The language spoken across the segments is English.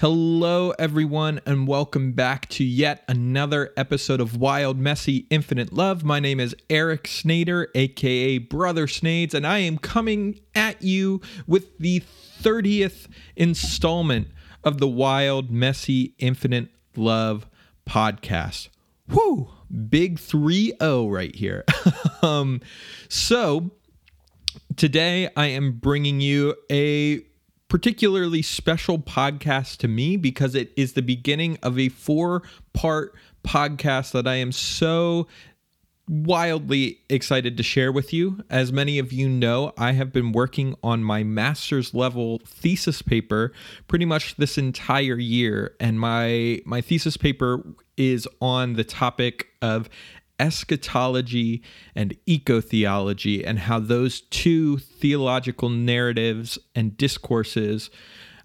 Hello, everyone, and welcome back to yet another episode of Wild, Messy, Infinite Love. My name is Eric Snader, aka Brother Snades, and I am coming at you with the 30th installment of the Wild, Messy, Infinite Love podcast. Whoo! Big 3 0 right here. um, so, today I am bringing you a particularly special podcast to me because it is the beginning of a four part podcast that I am so wildly excited to share with you. As many of you know, I have been working on my master's level thesis paper pretty much this entire year and my my thesis paper is on the topic of eschatology and eco-theology and how those two theological narratives and discourses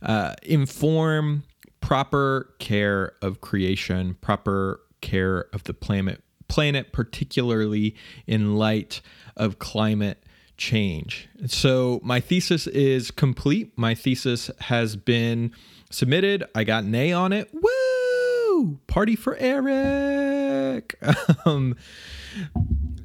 uh, inform proper care of creation, proper care of the planet, planet, particularly in light of climate change. So my thesis is complete. My thesis has been submitted. I got an A on it. Woo! Party for Eric. um,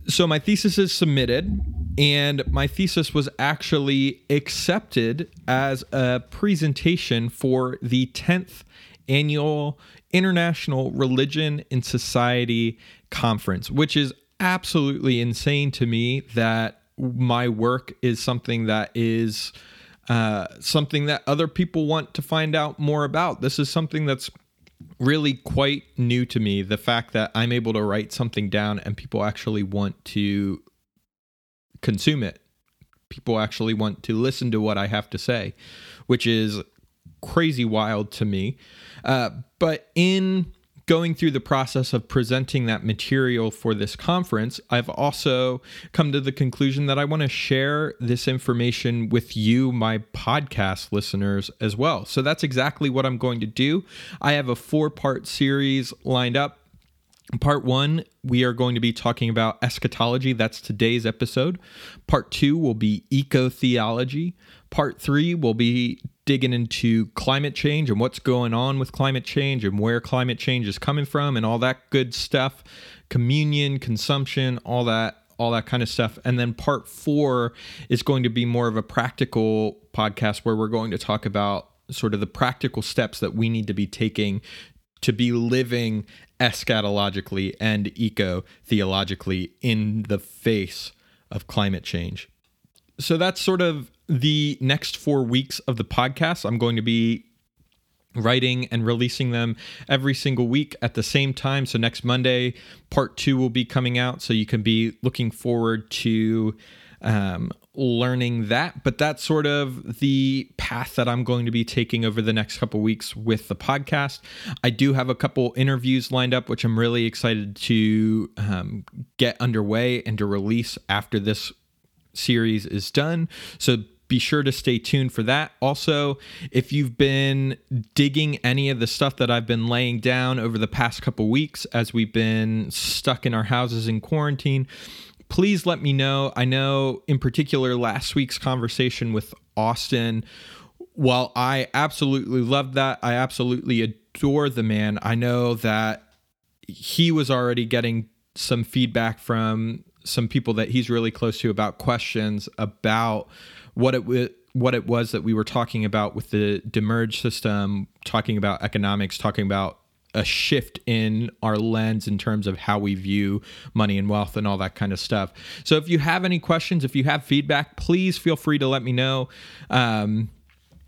so my thesis is submitted and my thesis was actually accepted as a presentation for the 10th annual International Religion and Society Conference, which is absolutely insane to me that my work is something that is uh, something that other people want to find out more about. This is something that's really quite new to me the fact that I'm able to write something down and people actually want to consume it. People actually want to listen to what I have to say, which is crazy wild to me. Uh, but in going through the process of presenting that material for this conference, I've also come to the conclusion that I want to share this information with you, my podcast listeners, as well. So that's exactly what I'm going to do. I have a four part series lined up. Part one, we are going to be talking about eschatology. That's today's episode. Part two will be eco theology. Part three will be digging into climate change and what's going on with climate change and where climate change is coming from and all that good stuff communion consumption all that all that kind of stuff. And then part 4 is going to be more of a practical podcast where we're going to talk about sort of the practical steps that we need to be taking to be living eschatologically and eco theologically in the face of climate change. So that's sort of the next four weeks of the podcast. I'm going to be writing and releasing them every single week at the same time. So next Monday, part two will be coming out. So you can be looking forward to um, learning that. But that's sort of the path that I'm going to be taking over the next couple weeks with the podcast. I do have a couple interviews lined up, which I'm really excited to um, get underway and to release after this series is done. So be sure to stay tuned for that. Also, if you've been digging any of the stuff that I've been laying down over the past couple weeks as we've been stuck in our houses in quarantine, please let me know. I know, in particular, last week's conversation with Austin, while I absolutely loved that, I absolutely adore the man. I know that he was already getting some feedback from some people that he's really close to about questions about what it what it was that we were talking about with the demurrage system, talking about economics, talking about a shift in our lens in terms of how we view money and wealth and all that kind of stuff. So if you have any questions, if you have feedback, please feel free to let me know. Um,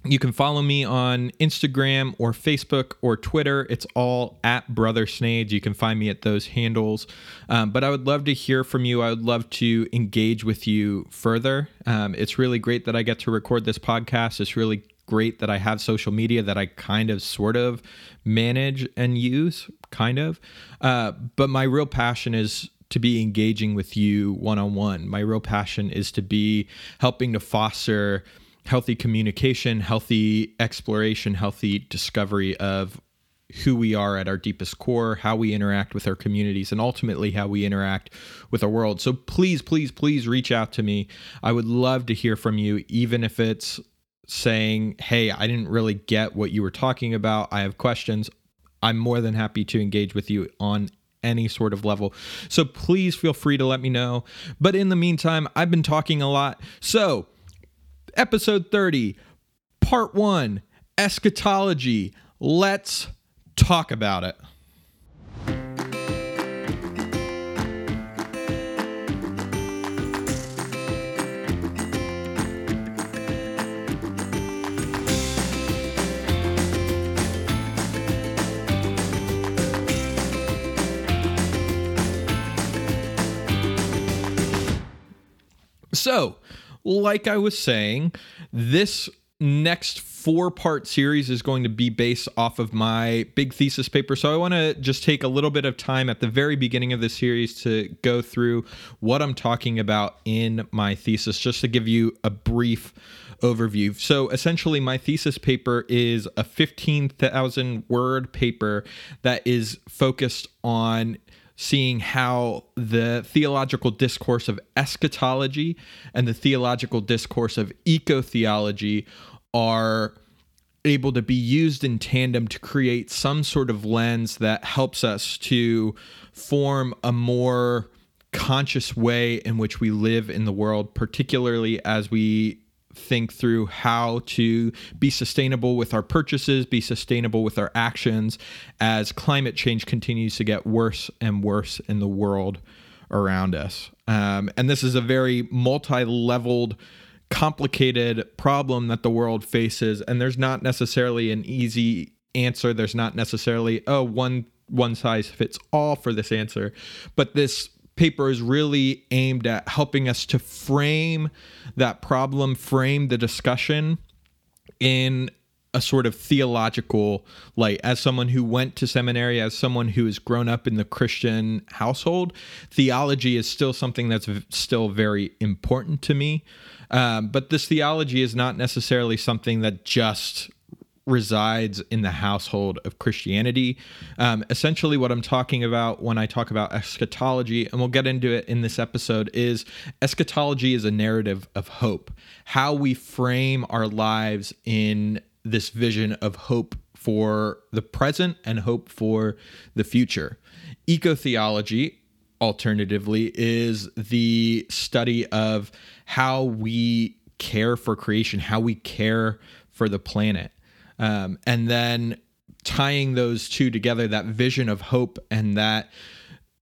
you can follow me on Instagram or Facebook or Twitter. It's all at Brother Snades. You can find me at those handles. Um, but I would love to hear from you. I would love to engage with you further. Um, it's really great that I get to record this podcast. It's really great that I have social media that I kind of sort of manage and use, kind of. Uh, but my real passion is to be engaging with you one on one. My real passion is to be helping to foster healthy communication, healthy exploration, healthy discovery of who we are at our deepest core, how we interact with our communities, and ultimately how we interact with our world. So please, please, please reach out to me. I would love to hear from you, even if it's saying, hey, I didn't really get what you were talking about, I have questions, I'm more than happy to engage with you on any sort of level. So please feel free to let me know. But in the meantime, I've been talking a lot. So, episode 30, part one eschatology. Let's talk about it. So, like I was saying, this next four part series is going to be based off of my big thesis paper. So I want to just take a little bit of time at the very beginning of the series to go through what I'm talking about in my thesis, just to give you a brief overview. So essentially, my thesis paper is a 15,000 word paper that is focused on seeing how the theological discourse of eschatology and the theological discourse of eco theology are able to be used in tandem to create some sort of lens that helps us to form a more conscious way in which we live in the world, particularly as we think through how to be sustainable with our purchases, be sustainable with our actions as climate change continues to get worse and worse in the world around us. Um, and this is a very multi leveled, complicated problem that the world faces. And there's not necessarily an easy answer. There's not necessarily, oh, one one size fits all for this answer. But this paper is really aimed at helping us to frame that problem, frame the discussion in a sort of theological light. As someone who went to seminary, as someone who has grown up in the Christian household, theology is still something that's v- still very important to me. Um, but this theology is not necessarily something that just resides in the household of Christianity. Um, essentially, what I'm talking about when I talk about eschatology, and we'll get into it in this episode, is eschatology is a narrative of hope. How we frame our lives in this vision of hope for the present and hope for the future. Eco theology, alternatively, is the study of how we care for creation, how we care for the planet. Um, and then tying those two together, that vision of hope and that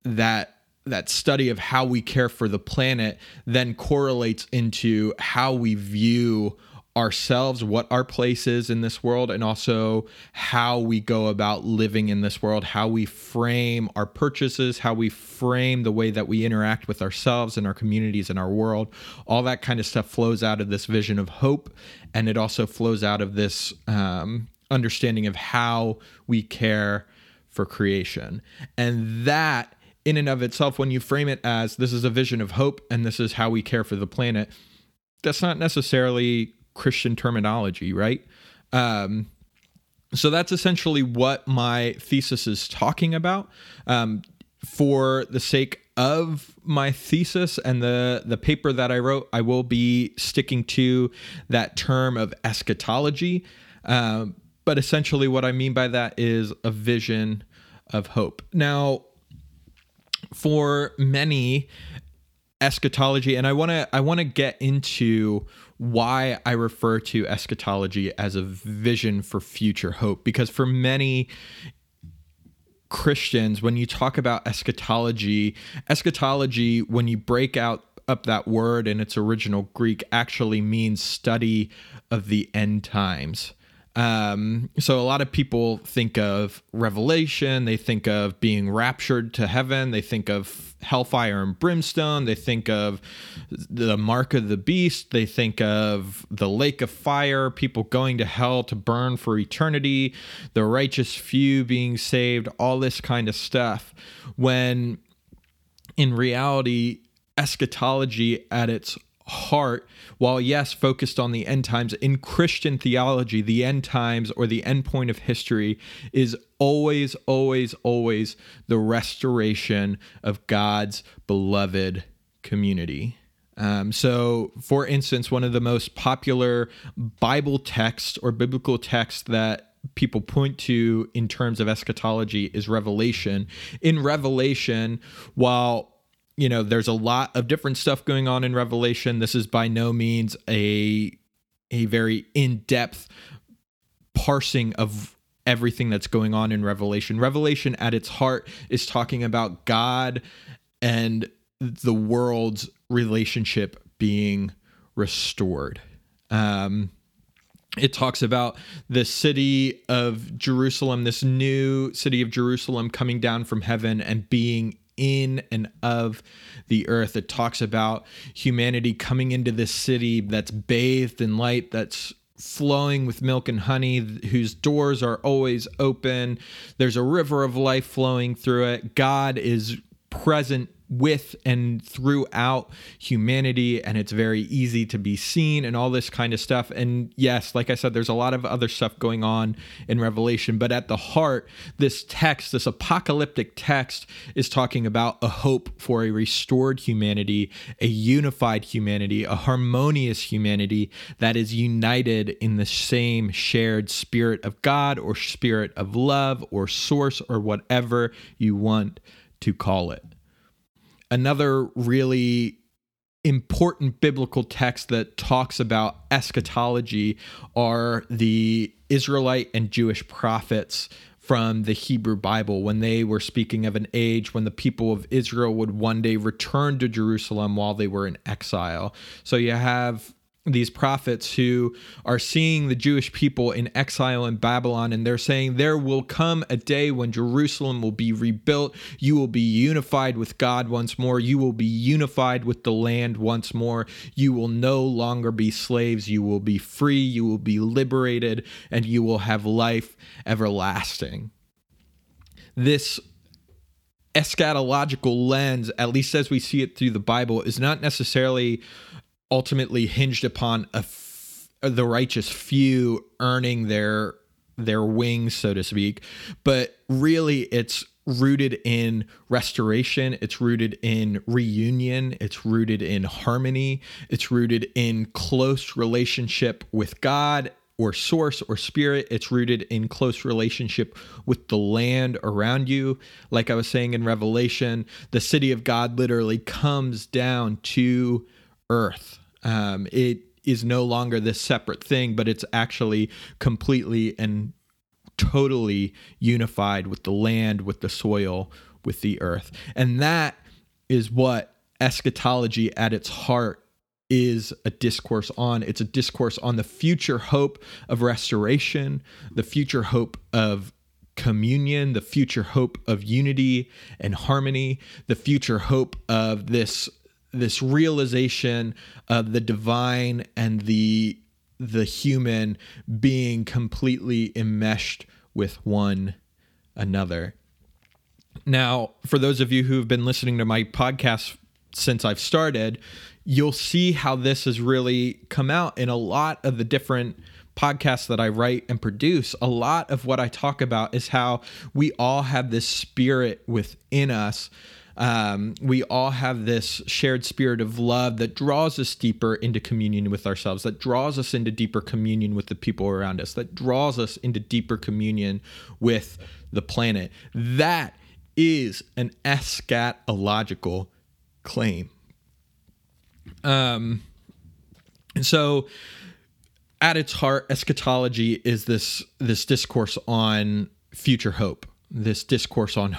that that study of how we care for the planet then correlates into how we view ourselves, what our place is in this world, and also how we go about living in this world, how we frame our purchases, how we frame the way that we interact with ourselves and our communities and our world. All that kind of stuff flows out of this vision of hope, and it also flows out of this um, understanding of how we care for creation. And that, in and of itself, when you frame it as this is a vision of hope and this is how we care for the planet, that's not necessarily Christian terminology, right? Um, so that's essentially what my thesis is talking about. Um, for the sake of my thesis and the the paper that I wrote, I will be sticking to that term of eschatology. Um, but essentially, what I mean by that is a vision of hope. Now, for many, eschatology, and I want to I want to get into why I refer to eschatology as a vision for future hope. Because for many Christians, when you talk about eschatology, eschatology, when you break out up that word in its original Greek, actually means study of the end times. Um, so a lot of people think of revelation, they think of being raptured to heaven, they think of hellfire and brimstone, they think of the mark of the beast, they think of the lake of fire, people going to hell to burn for eternity, the righteous few being saved, all this kind of stuff. When in reality, eschatology at its heart, while yes, focused on the end times, in Christian theology, the end times or the end point of history is always, always, always the restoration of God's beloved community. Um, so, for instance, one of the most popular Bible texts or biblical texts that people point to in terms of eschatology is Revelation. In Revelation, while you know there's a lot of different stuff going on in Revelation, this is by no means a a very in-depth parsing of everything that's going on in Revelation. Revelation at its heart is talking about God and the world's relationship being restored. Um, it talks about the city of Jerusalem, this new city of Jerusalem coming down from heaven and being in and of the earth. It talks about humanity coming into this city that's bathed in light, that's flowing with milk and honey, whose doors are always open. There's a river of life flowing through it. God is present with and throughout humanity and it's very easy to be seen and all this kind of stuff. And yes like i said there's a lot of other stuff going on in revelation but at the heart this text this apocalyptic text is talking about a hope for a restored humanity a unified humanity a harmonious humanity that is united in the same shared spirit of god or spirit of love or source or whatever you want to call it another really important biblical text that talks about eschatology are the Israelite and Jewish prophets from the Hebrew Bible when they were speaking of an age when the people of Israel would one day return to Jerusalem while they were in exile. So you have these prophets who are seeing the Jewish people in exile in Babylon, and they're saying, There will come a day when Jerusalem will be rebuilt. You will be unified with God once more. You will be unified with the land once more. You will no longer be slaves. You will be free. You will be liberated, and you will have life everlasting. This eschatological lens, at least as we see it through the Bible, is not necessarily ultimately hinged upon the righteous few earning their their wings so to speak. But really it's rooted in restoration. It's rooted in reunion. It's rooted in harmony. It's rooted in close relationship with god or source or spirit. It's rooted in close relationship with the land around you. Like i was saying in revelation the city of god literally comes down to earth. Um, it is no longer this separate thing, but it's actually completely and totally unified with the land, with the soil, with the earth. And that is what eschatology at its heart is a discourse on. It's a discourse on the future hope of restoration, the future hope of communion, the future hope of unity and harmony, the future hope of this this realization of the divine and the the human being completely enmeshed with one another. Now, for those of you who've been listening to my podcast since I've started, you'll see how this has really come out in a lot of the different podcasts that I write and produce. A lot of what I talk about is how we all have this spirit within us um, we all have this shared spirit of love that draws us deeper into communion with ourselves, that draws us into deeper communion with the people around us, that draws us into deeper communion with the planet. That is an eschatological claim. Um, and so at its heart, eschatology is this this discourse on future hope, this discourse on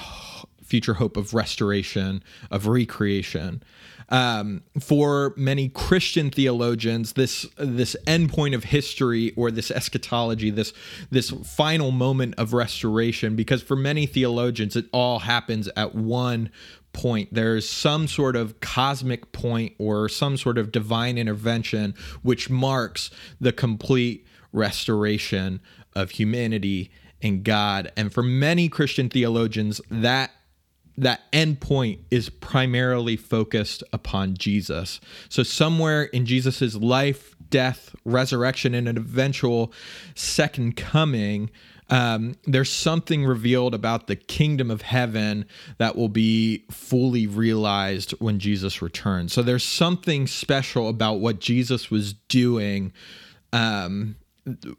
future hope of restoration, of recreation. Um, for many Christian theologians, this this endpoint of history or this eschatology, this this final moment of restoration, because for many theologians, it all happens at one point. There's some sort of cosmic point or some sort of divine intervention which marks the complete restoration of humanity and God. And for many Christian theologians, that that end point is primarily focused upon Jesus. So somewhere in Jesus's life, death, resurrection, and an eventual second coming, um, there's something revealed about the kingdom of heaven that will be fully realized when Jesus returns. So there's something special about what Jesus was doing. Um,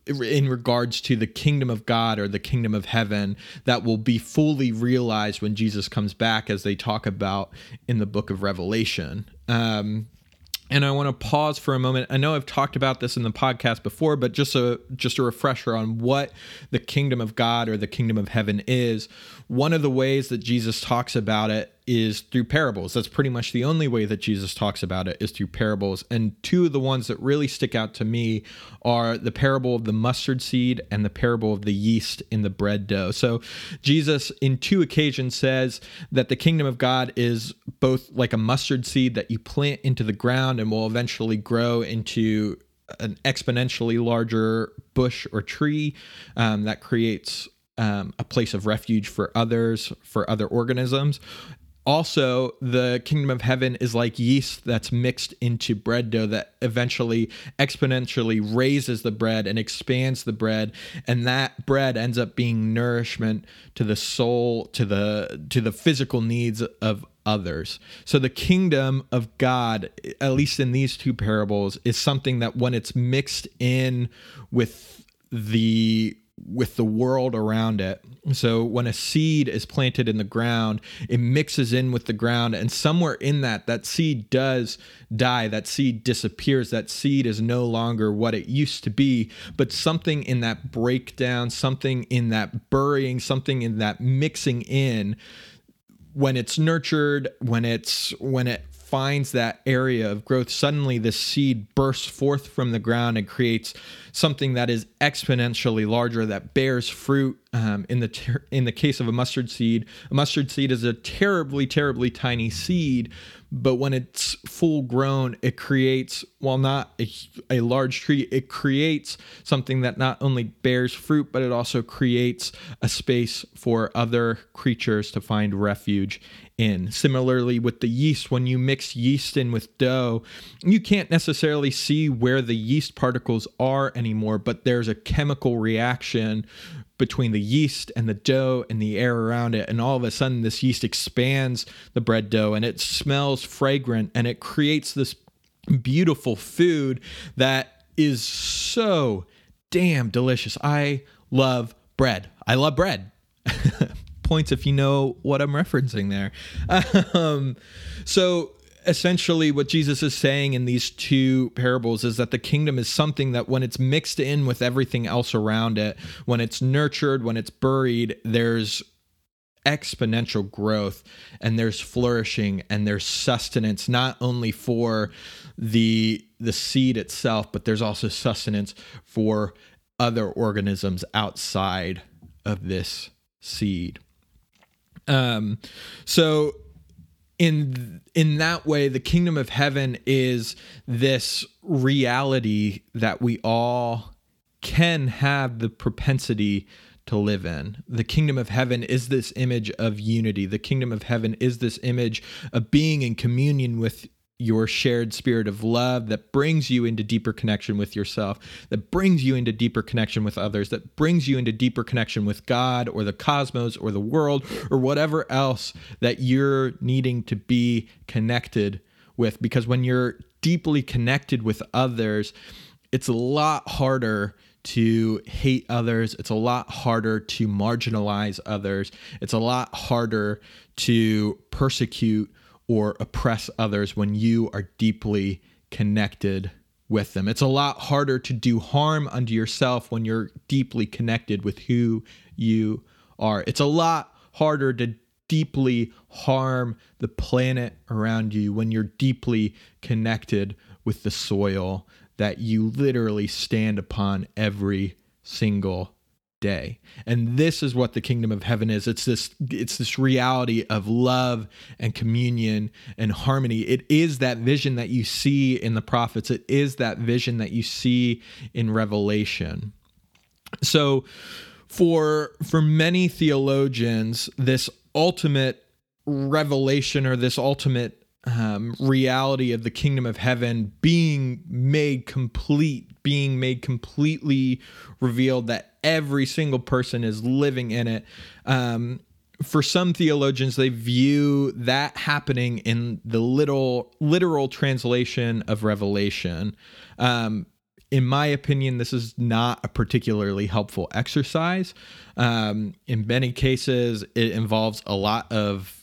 in regards to the kingdom of God or the kingdom of heaven that will be fully realized when Jesus comes back, as they talk about in the book of Revelation. Um, and I want to pause for a moment. I know I've talked about this in the podcast before, but just a just a refresher on what the kingdom of God or the kingdom of heaven is. One of the ways that Jesus talks about it is through parables. That's pretty much the only way that Jesus talks about it is through parables. And two of the ones that really stick out to me are the parable of the mustard seed and the parable of the yeast in the bread dough. So Jesus, in two occasions, says that the kingdom of God is both like a mustard seed that you plant into the ground and will eventually grow into an exponentially larger bush or tree um, that creates um, a place of refuge for others, for other organisms, also the kingdom of heaven is like yeast that's mixed into bread dough that eventually exponentially raises the bread and expands the bread and that bread ends up being nourishment to the soul to the to the physical needs of others. So the kingdom of God, at least in these two parables, is something that when it's mixed in with the with the world around it. So when a seed is planted in the ground, it mixes in with the ground and somewhere in that that seed does die, that seed disappears, that seed is no longer what it used to be, but something in that breakdown, something in that burying, something in that mixing in when it's nurtured, when it's when it finds that area of growth, suddenly the seed bursts forth from the ground and creates something that is exponentially larger that bears fruit. Um, in the ter- in the case of a mustard seed, a mustard seed is a terribly, terribly tiny seed, but when it's full grown, it creates, while not a, a large tree, it creates something that not only bears fruit, but it also creates a space for other creatures to find refuge in. Similarly, with the yeast, when you mix yeast in with dough, you can't necessarily see where the yeast particles are anymore, but there's a chemical reaction between the yeast and the dough and the air around it. And all of a sudden, this yeast expands the bread dough and it smells fragrant and it creates this beautiful food that is so damn delicious. I love bread. I love bread. Points if you know what I'm referencing there. Um, so essentially what Jesus is saying in these two parables is that the kingdom is something that when it's mixed in with everything else around it, when it's nurtured, when it's buried, there's exponential growth and there's flourishing and there's sustenance not only for the the seed itself but there's also sustenance for other organisms outside of this seed um so in in that way the kingdom of heaven is this reality that we all can have the propensity to live in. The kingdom of heaven is this image of unity. The kingdom of heaven is this image of being in communion with your shared spirit of love that brings you into deeper connection with yourself, that brings you into deeper connection with others, that brings you into deeper connection with God or the cosmos or the world or whatever else that you're needing to be connected with. Because when you're deeply connected with others, it's a lot harder to hate others. It's a lot harder to marginalize others. It's a lot harder to persecute or oppress others when you are deeply connected with them. It's a lot harder to do harm unto yourself when you're deeply connected with who you are. It's a lot harder to deeply harm the planet around you when you're deeply connected with the soil that you literally stand upon every single day. And this is what the kingdom of heaven is. It's this it's this reality of love and communion and harmony. It is that vision that you see in the prophets. It is that vision that you see in Revelation. So for for many theologians this ultimate revelation or this ultimate um, reality of the kingdom of heaven being made complete, being made completely revealed that every single person is living in it. Um, for some theologians, they view that happening in the little literal translation of Revelation. Um, in my opinion, this is not a particularly helpful exercise. Um, in many cases, it involves a lot of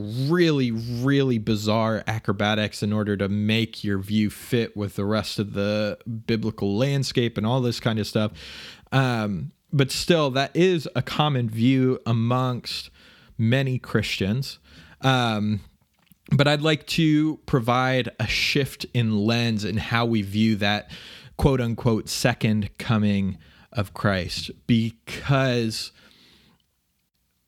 really, really bizarre acrobatics in order to make your view fit with the rest of the biblical landscape and all this kind of stuff. Um, but still, that is a common view amongst many Christians. Um, but I'd like to provide a shift in lens in how we view that quote unquote second coming of Christ because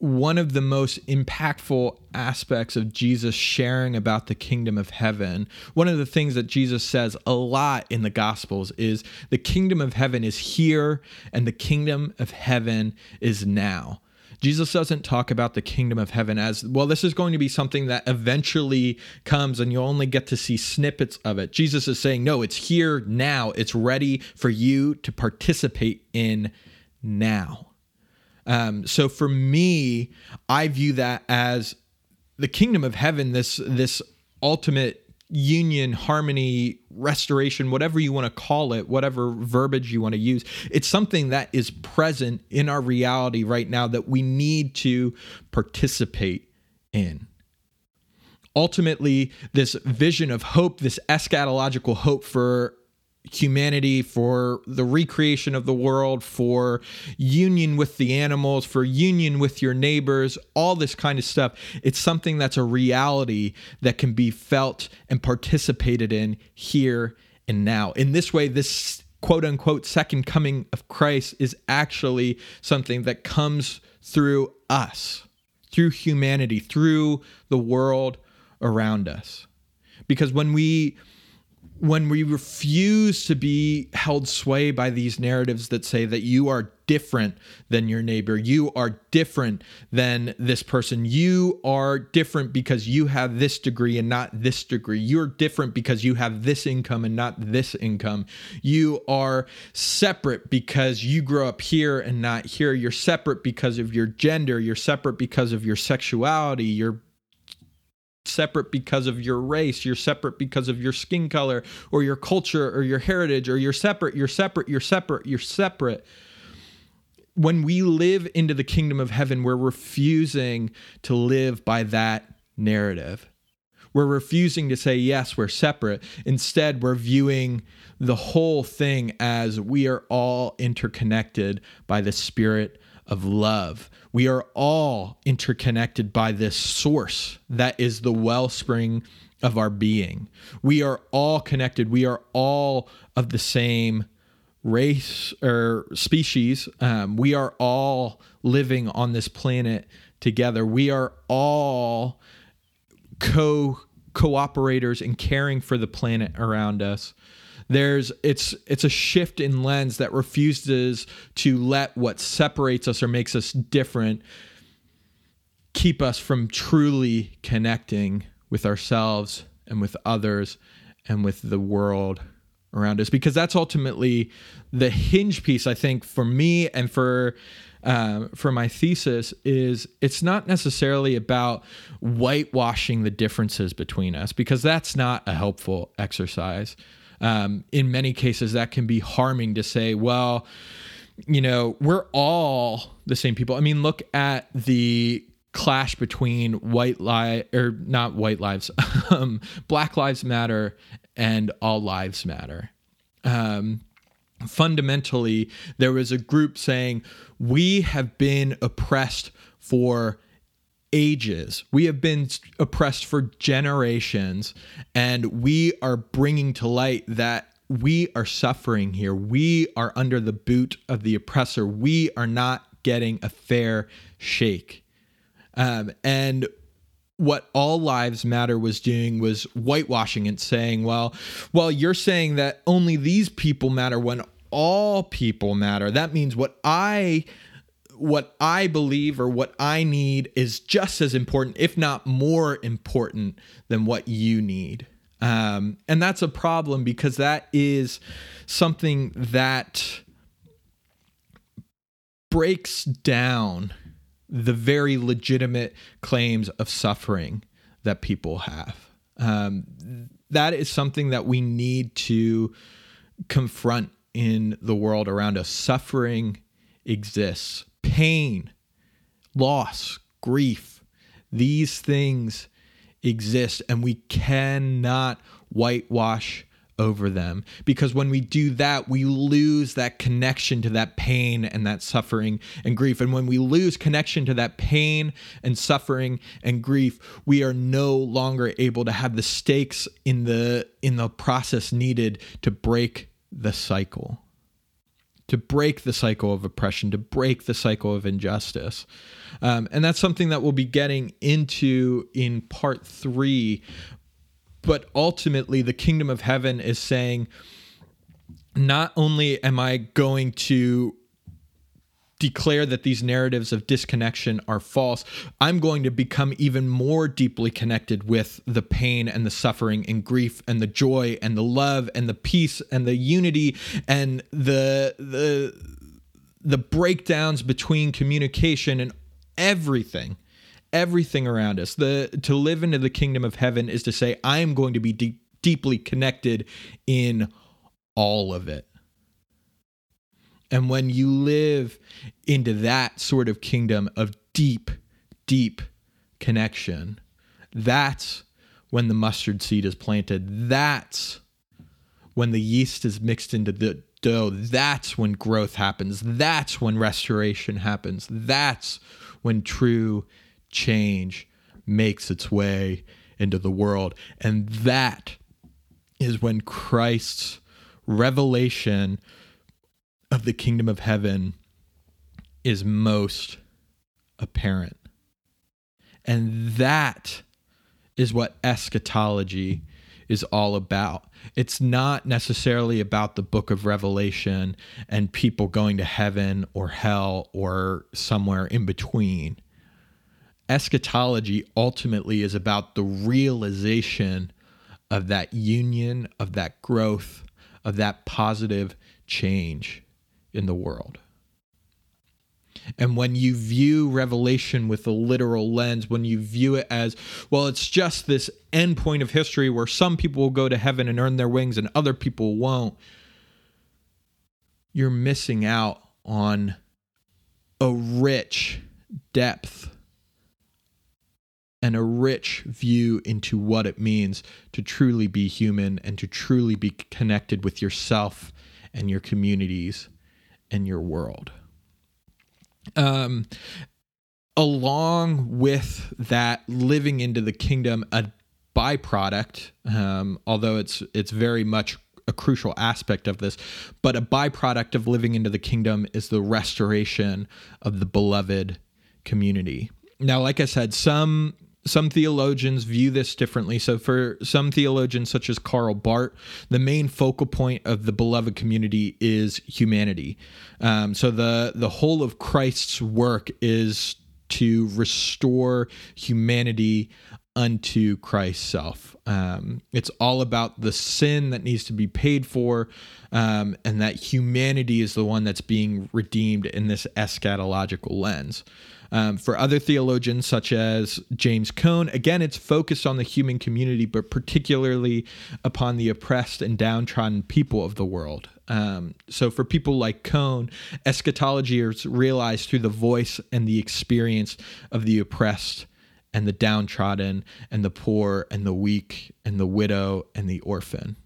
one of the most impactful aspects of Jesus sharing about the kingdom of heaven, one of the things that Jesus says a lot in the Gospels is the kingdom of heaven is here and the kingdom of heaven is now. Jesus doesn't talk about the kingdom of heaven as well, this is going to be something that eventually comes and you'll only get to see snippets of it. Jesus is saying, no, it's here now, it's ready for you to participate in now. Um, so for me, I view that as the kingdom of heaven, this this ultimate union, harmony, restoration, whatever you want to call it, whatever verbiage you want to use. It's something that is present in our reality right now that we need to participate in. Ultimately, this vision of hope, this eschatological hope for humanity, for the recreation of the world, for union with the animals, for union with your neighbors, all this kind of stuff. It's something that's a reality that can be felt and participated in here and now. In this way, this quote unquote second coming of Christ is actually something that comes through us, through humanity, through the world around us. Because when we when we refuse to be held sway by these narratives that say that you are different than your neighbor, you are different than this person, you are different because you have this degree and not this degree, you're different because you have this income and not this income, you are separate because you grow up here and not here, you're separate because of your gender, you're separate because of your sexuality, you're separate because of your race, you're separate because of your skin color or your culture or your heritage, or you're separate, you're separate, you're separate, you're separate. When we live into the kingdom of heaven, we're refusing to live by that narrative. We're refusing to say, yes, we're separate. Instead, we're viewing the whole thing as we are all interconnected by the Spirit of love. We are all interconnected by this source that is the wellspring of our being. We are all connected. We are all of the same race or species. Um, we are all living on this planet together. We are all co cooperators in caring for the planet around us there's it's it's a shift in lens that refuses to let what separates us or makes us different keep us from truly connecting with ourselves and with others and with the world around us. Because that's ultimately the hinge piece i think for me and for uh, for my thesis is it's not necessarily about whitewashing the differences between us because that's not a helpful exercise um, in many cases that can be harming to say, well, you know, we're all the same people. I mean, look at the clash between white lie or not white lives, um, Black Lives Matter and All Lives Matter. Um, fundamentally, there was a group saying we have been oppressed for ages. We have been oppressed for generations, and we are bringing to light that we are suffering here. We are under the boot of the oppressor. We are not getting a fair shake. Um, and what all lives matter was doing was whitewashing and saying, well, well, you're saying that only these people matter when all people matter. That means what I what I believe or what I need is just as important, if not more important, than what you need. Um, and that's a problem because that is something that breaks down the very legitimate claims of suffering that people have. Um, that is something that we need to confront in the world around us. Suffering exists, pain, loss, grief, these things exist, and we cannot whitewash over them. Because when we do that we lose that connection to that pain and that suffering and grief. And when we lose connection to that pain and suffering and grief we are no longer able to have the stakes in the in the process needed to break the cycle to break the cycle of oppression, to break the cycle of injustice. Um, and that's something that we'll be getting into in part three. But ultimately, the kingdom of heaven is saying, not only am I going to declare that these narratives of disconnection are false, I'm going to become even more deeply connected with the pain and the suffering and grief and the joy and the love and the peace and the unity and the the the breakdowns between communication and everything everything around us. The to live into the kingdom of heaven is to say i am going to be de- deeply connected in all of it and when you live into that sort of kingdom of deep, deep connection, that's when the mustard seed is planted. That's when the yeast is mixed into the dough. That's when growth happens. That's when restoration happens. That's when true change makes its way into the world. And that is when Christ's revelation of the kingdom of heaven is most apparent. And that is what eschatology is all about. It's not necessarily about the book of Revelation and people going to heaven or hell or somewhere in between. Eschatology ultimately is about the realization of that union, of that growth, of that positive change in the world. And when you view Revelation with a literal lens, when you view it as, well, it's just this end point of history where some people will go to heaven and earn their wings and other people won't, you're missing out on a rich depth and a rich view into what it means to truly be human and to truly be connected with yourself and your communities and your world. Um, along with that, living into the kingdom, a byproduct, um, although it's it's very much a crucial aspect of this, but a byproduct of living into the kingdom is the restoration of the beloved community. Now, like I said, some some theologians view this differently. So, for some theologians, such as Karl Barth, the main focal point of the beloved community is humanity. Um, so, the the whole of Christ's work is to restore humanity unto Christ's self. Um, it's all about the sin that needs to be paid for, um, and that humanity is the one that's being redeemed in this eschatological lens. Um, for other theologians, such as James Cone, again, it's focused on the human community, but particularly upon the oppressed and downtrodden people of the world. Um, so, for people like Cone, eschatology is realized through the voice and the experience of the oppressed and the downtrodden and the poor and the weak and the widow and the orphan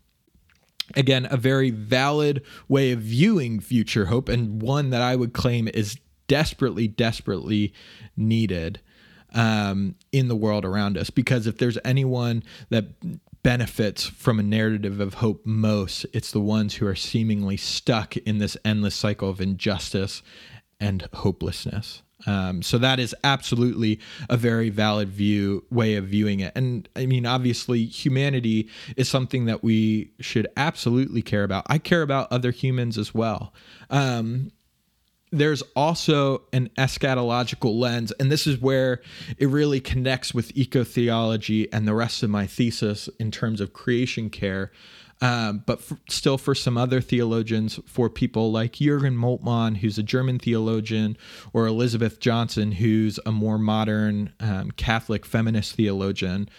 again a very valid way of viewing future hope and one that i would claim is desperately, desperately needed um, in the world around us. Because if there's anyone that benefits from a narrative of hope most, it's the ones who are seemingly stuck in this endless cycle of injustice and hopelessness. Um, so that is absolutely a very valid view way of viewing it. And I mean, obviously, humanity is something that we should absolutely care about. I care about other humans as well. Um, there's also an eschatological lens, and this is where it really connects with eco theology and the rest of my thesis in terms of creation care. Um, but for, still, for some other theologians, for people like Jürgen Moltmann, who's a German theologian, or Elizabeth Johnson, who's a more modern um, Catholic feminist theologian,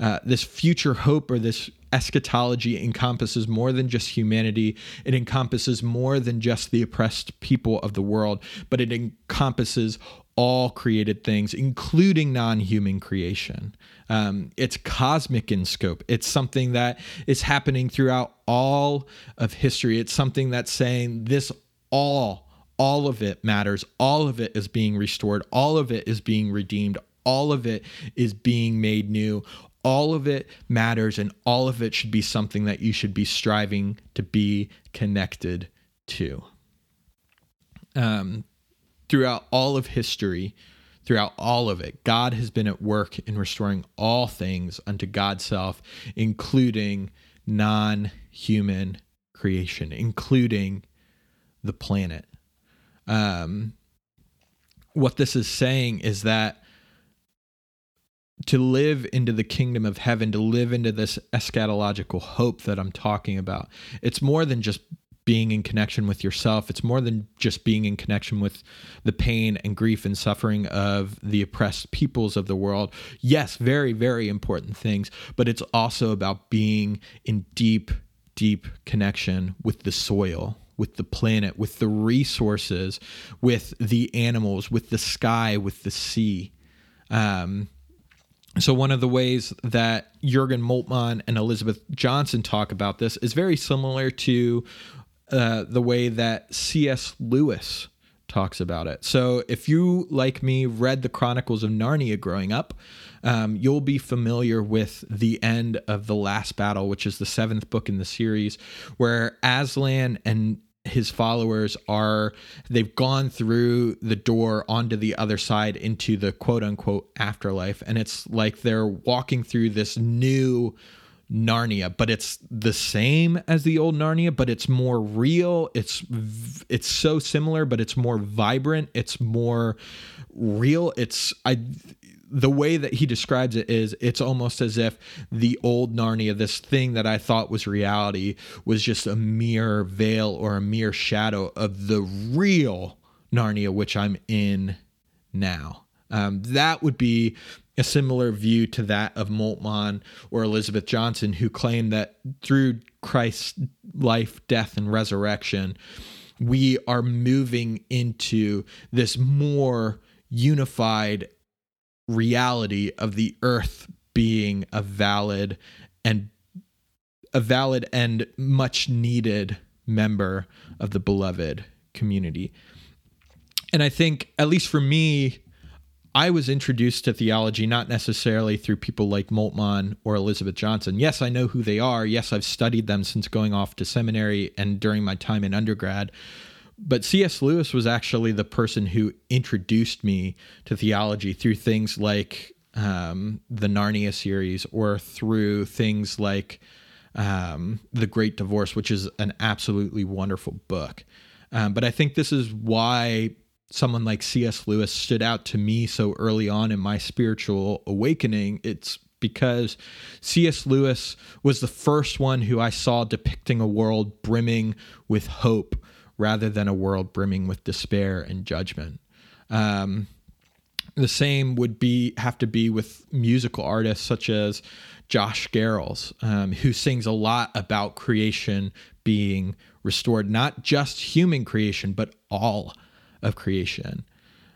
uh, this future hope or this eschatology encompasses more than just humanity. It encompasses more than just the oppressed people of the world, but it encompasses all created things, including non human creation. Um, it's cosmic in scope. It's something that is happening throughout all of history. It's something that's saying this all, all of it matters. All of it is being restored. All of it is being redeemed. All of it is being made new all of it matters and all of it should be something that you should be striving to be connected to. Um, throughout all of history, throughout all of it, God has been at work in restoring all things unto God's self, including non human creation, including the planet. Um, what this is saying is that to live into the kingdom of heaven, to live into this eschatological hope that I'm talking about. It's more than just being in connection with yourself. It's more than just being in connection with the pain and grief and suffering of the oppressed peoples of the world. Yes, very, very important things, but it's also about being in deep, deep connection with the soil, with the planet, with the resources, with the animals, with the sky, with the sea. Um, so one of the ways that Jürgen Moltmann and Elizabeth Johnson talk about this is very similar to uh, the way that C.S. Lewis talks about it. So if you, like me, read the Chronicles of Narnia growing up, um, you'll be familiar with the end of the last battle, which is the seventh book in the series, where Aslan and his followers are they've gone through the door onto the other side into the quote unquote afterlife. And it's like they're walking through this new Narnia but it's the same as the old Narnia but it's more real. It's it's so similar but it's more vibrant. It's more real. It's I the way that he describes it is it's almost as if the old Narnia, this thing that I thought was reality, was just a mere veil or a mere shadow of the real Narnia, which I'm in now. Um, that would be a similar view to that of Moltmann or Elizabeth Johnson, who claim that through Christ's life, death, and resurrection, we are moving into this more unified reality of the earth being a valid and a valid and much needed member of the beloved community. And I think, at least for me, I was introduced to theology not necessarily through people like Moltmann or Elizabeth Johnson. Yes, I know who they are. Yes, I've studied them since going off to seminary and during my time in undergrad. But C.S. Lewis was actually the person who introduced me to theology through things like um, the Narnia series or through things like um, The Great Divorce, which is an absolutely wonderful book. Um, but I think this is why someone like C.S. Lewis stood out to me so early on in my spiritual awakening. It's because C.S. Lewis was the first one who I saw depicting a world brimming with hope rather than a world brimming with despair and judgment. Um, the same would be have to be with musical artists such as Josh Garrels, um, who sings a lot about creation being restored, not just human creation, but all of creation.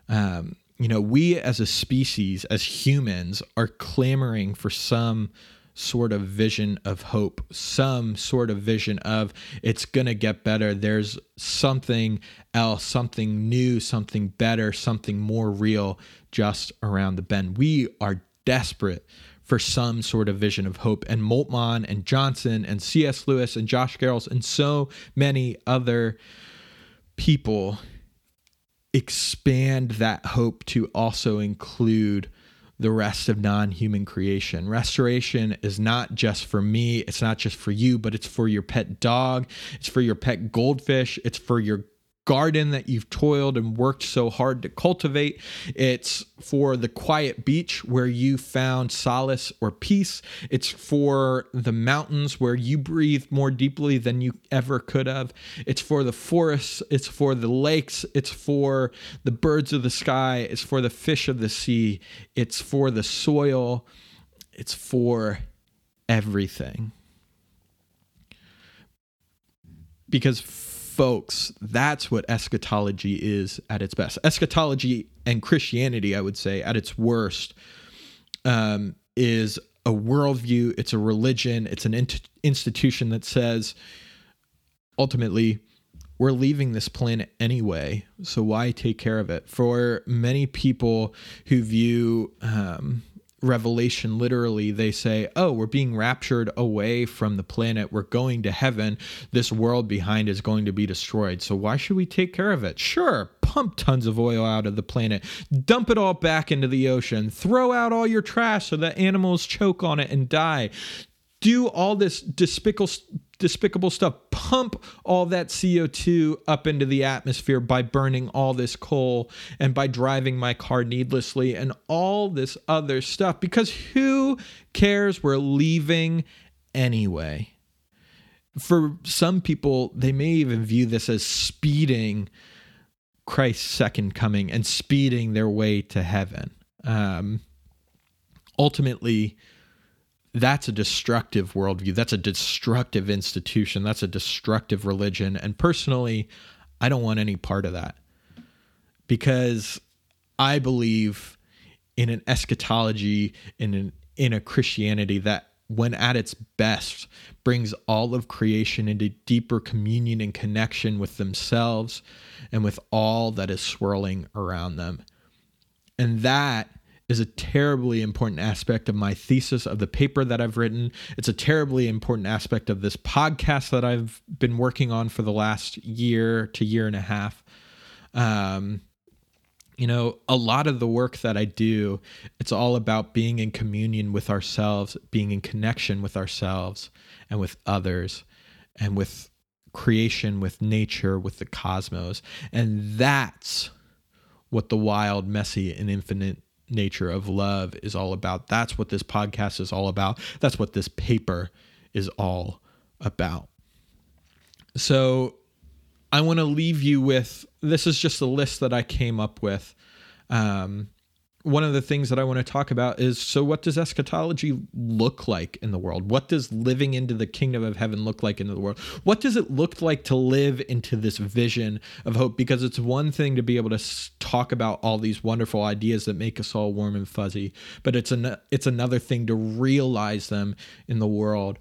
Um, you know, we as a species, as humans, are clamoring for some sort of vision of hope, some sort of vision of it's going to get better. There's something else, something new, something better, something more real just around the bend. We are desperate for some sort of vision of hope. And Moltmann and Johnson and C.S. Lewis and Josh Garrels and so many other people expand that hope to also include the rest of non human creation. Restoration is not just for me, it's not just for you, but it's for your pet dog, it's for your pet goldfish, it's for your garden that you've toiled and worked so hard to cultivate. It's for the quiet beach where you found solace or peace. It's for the mountains where you breathed more deeply than you ever could have. It's for the forests. It's for the lakes. It's for the birds of the sky. It's for the fish of the sea. It's for the soil. It's for everything. Because folks, that's what eschatology is at its best. Eschatology and Christianity, I would say, at its worst, um, is a worldview, it's a religion, it's an in- institution that says ultimately, we're leaving this planet anyway, so why take care of it? For many people who view um, Revelation, literally, they say, Oh, we're being raptured away from the planet. We're going to heaven. This world behind is going to be destroyed. So, why should we take care of it? Sure, pump tons of oil out of the planet, dump it all back into the ocean, throw out all your trash so that animals choke on it and die. Do all this despicable despicable stuff, pump all that CO2 up into the atmosphere by burning all this coal and by driving my car needlessly and all this other stuff because who cares? We're leaving anyway. For some people, they may even view this as speeding Christ's second coming and speeding their way to heaven. Um, ultimately, that's a destructive worldview. That's a destructive institution. That's a destructive religion. And personally, I don't want any part of that because I believe in an eschatology, in an in a Christianity that when at its best brings all of creation into deeper communion and connection with themselves and with all that is swirling around them. And that is a terribly important aspect of my thesis of the paper that I've written. It's a terribly important aspect of this podcast that I've been working on for the last year to year and a half. Um, you know, a lot of the work that I do, it's all about being in communion with ourselves, being in connection with ourselves and with others and with creation, with nature, with the cosmos. And that's what the wild, messy, and infinite nature of love is all about. That's what this podcast is all about. That's what this paper is all about. So I want to leave you with this is just a list that I came up with. Um, one of the things that I want to talk about is so what does eschatology look like in the world? What does living into the kingdom of heaven look like in the world? What does it look like to live into this vision of hope? Because it's one thing to be able to talk about all these wonderful ideas that make us all warm and fuzzy, but it's an it's another thing to realize them in the world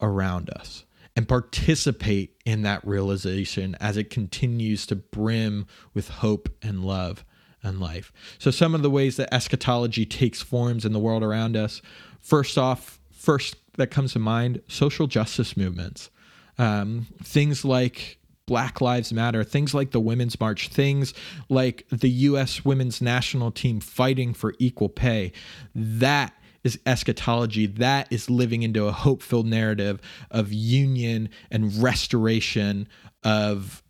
around us and participate in that realization as it continues to brim with hope and love and life. So, some of the ways that eschatology takes forms in the world around us first off, first that comes to mind social justice movements. Um, things like Black Lives Matter, things like the Women's March, things like the US women's national team fighting for equal pay. That is eschatology. That is living into a hope filled narrative of union and restoration of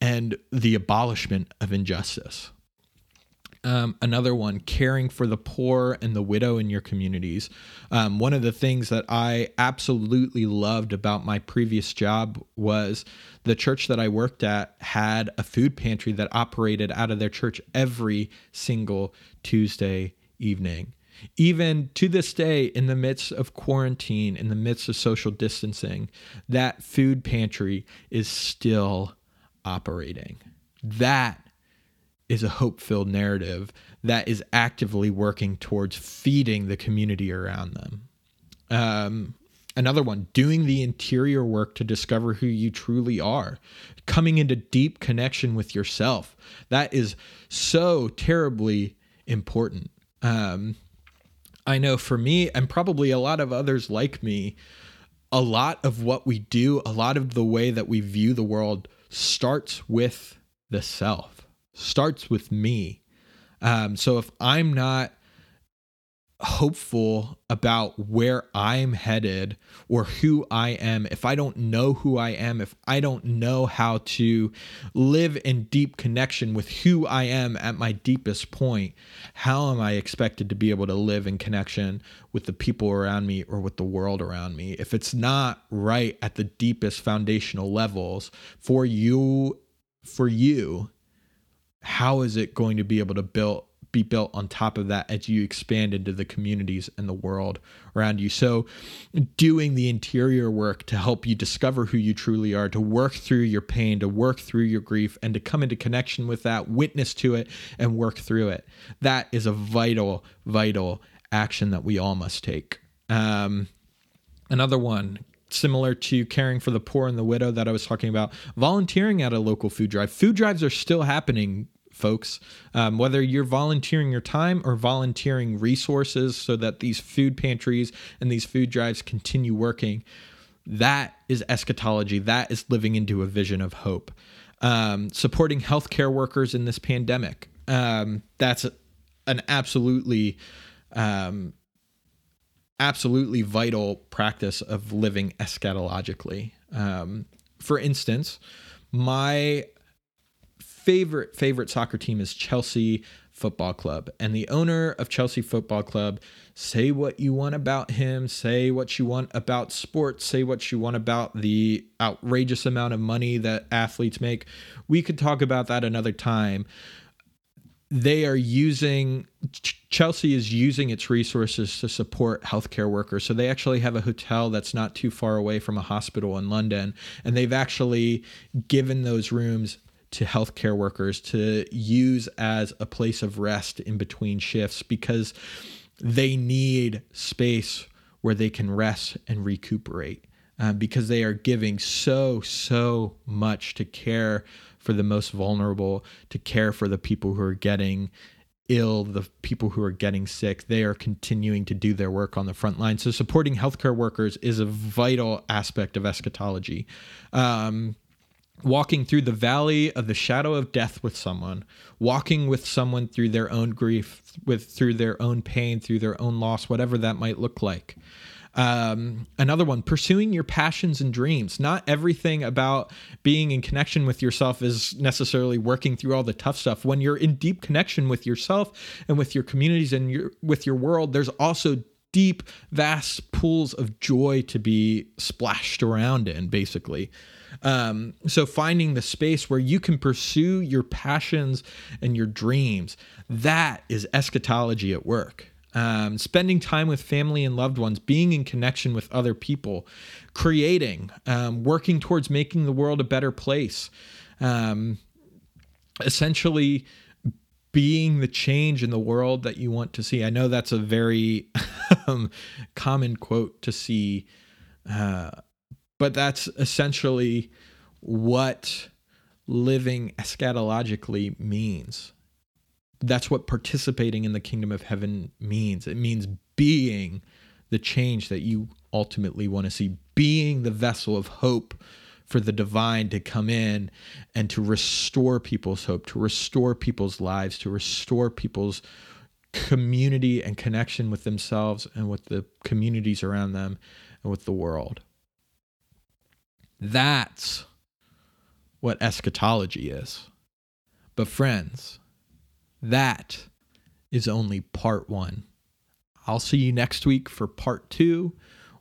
and the abolishment of injustice. Um, another one, caring for the poor and the widow in your communities. Um, one of the things that I absolutely loved about my previous job was the church that I worked at had a food pantry that operated out of their church every single Tuesday evening. Even to this day, in the midst of quarantine, in the midst of social distancing, that food pantry is still operating. That is a hope filled narrative that is actively working towards feeding the community around them. Um, another one, doing the interior work to discover who you truly are, coming into deep connection with yourself. That is so terribly important. Um, I know for me, and probably a lot of others like me, a lot of what we do, a lot of the way that we view the world starts with the self, starts with me. Um, so if I'm not hopeful about where I'm headed or who I am, if I don't know who I am, if I don't know how to live in deep connection with who I am at my deepest point, how am I expected to be able to live in connection with the people around me or with the world around me? If it's not right at the deepest foundational levels for you, for you, how is it going to be able to build be built on top of that as you expand into the communities and the world around you. So, doing the interior work to help you discover who you truly are, to work through your pain, to work through your grief, and to come into connection with that, witness to it, and work through it. That is a vital, vital action that we all must take. Um, another one similar to caring for the poor and the widow that I was talking about, volunteering at a local food drive. Food drives are still happening folks. Um, whether you're volunteering your time or volunteering resources so that these food pantries and these food drives continue working, that is eschatology. That is living into a vision of hope. Um, supporting healthcare workers in this pandemic. Um, that's an absolutely, um, absolutely vital practice of living eschatologically. Um, for instance, my favorite favorite soccer team is Chelsea Football Club. And the owner of Chelsea Football Club, say what you want about him, say what you want about sports, say what you want about the outrageous amount of money that athletes make. We could talk about that another time. They are using Chelsea is using its resources to support healthcare workers. So they actually have a hotel that's not too far away from a hospital in London, and they've actually given those rooms to healthcare workers to use as a place of rest in between shifts because they need space where they can rest and recuperate uh, because they are giving so, so much to care for the most vulnerable, to care for the people who are getting ill, the people who are getting sick. They are continuing to do their work on the front line. So, supporting healthcare workers is a vital aspect of eschatology. Um, walking through the valley of the shadow of death with someone walking with someone through their own grief with through their own pain through their own loss whatever that might look like. Um, another one pursuing your passions and dreams. Not everything about being in connection with yourself is necessarily working through all the tough stuff. When you're in deep connection with yourself and with your communities and your with your world there's also deep vast pools of joy to be splashed around in basically um, so finding the space where you can pursue your passions and your dreams, that is eschatology at work. Um, spending time with family and loved ones, being in connection with other people, creating, um, working towards making the world a better place. Um, essentially, being the change in the world that you want to see. I know that's a very um, common quote to see uh, but that's essentially what living eschatologically means. That's what participating in the kingdom of heaven means. It means being the change that you ultimately want to see, being the vessel of hope for the divine to come in and to restore people's hope, to restore people's lives, to restore people's community and connection with themselves and with the communities around them and with the world. That's what eschatology is. But, friends, that is only part one. I'll see you next week for part two,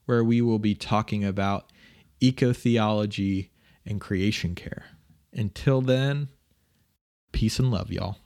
where we will be talking about eco-theology and creation care. Until then, peace and love, y'all.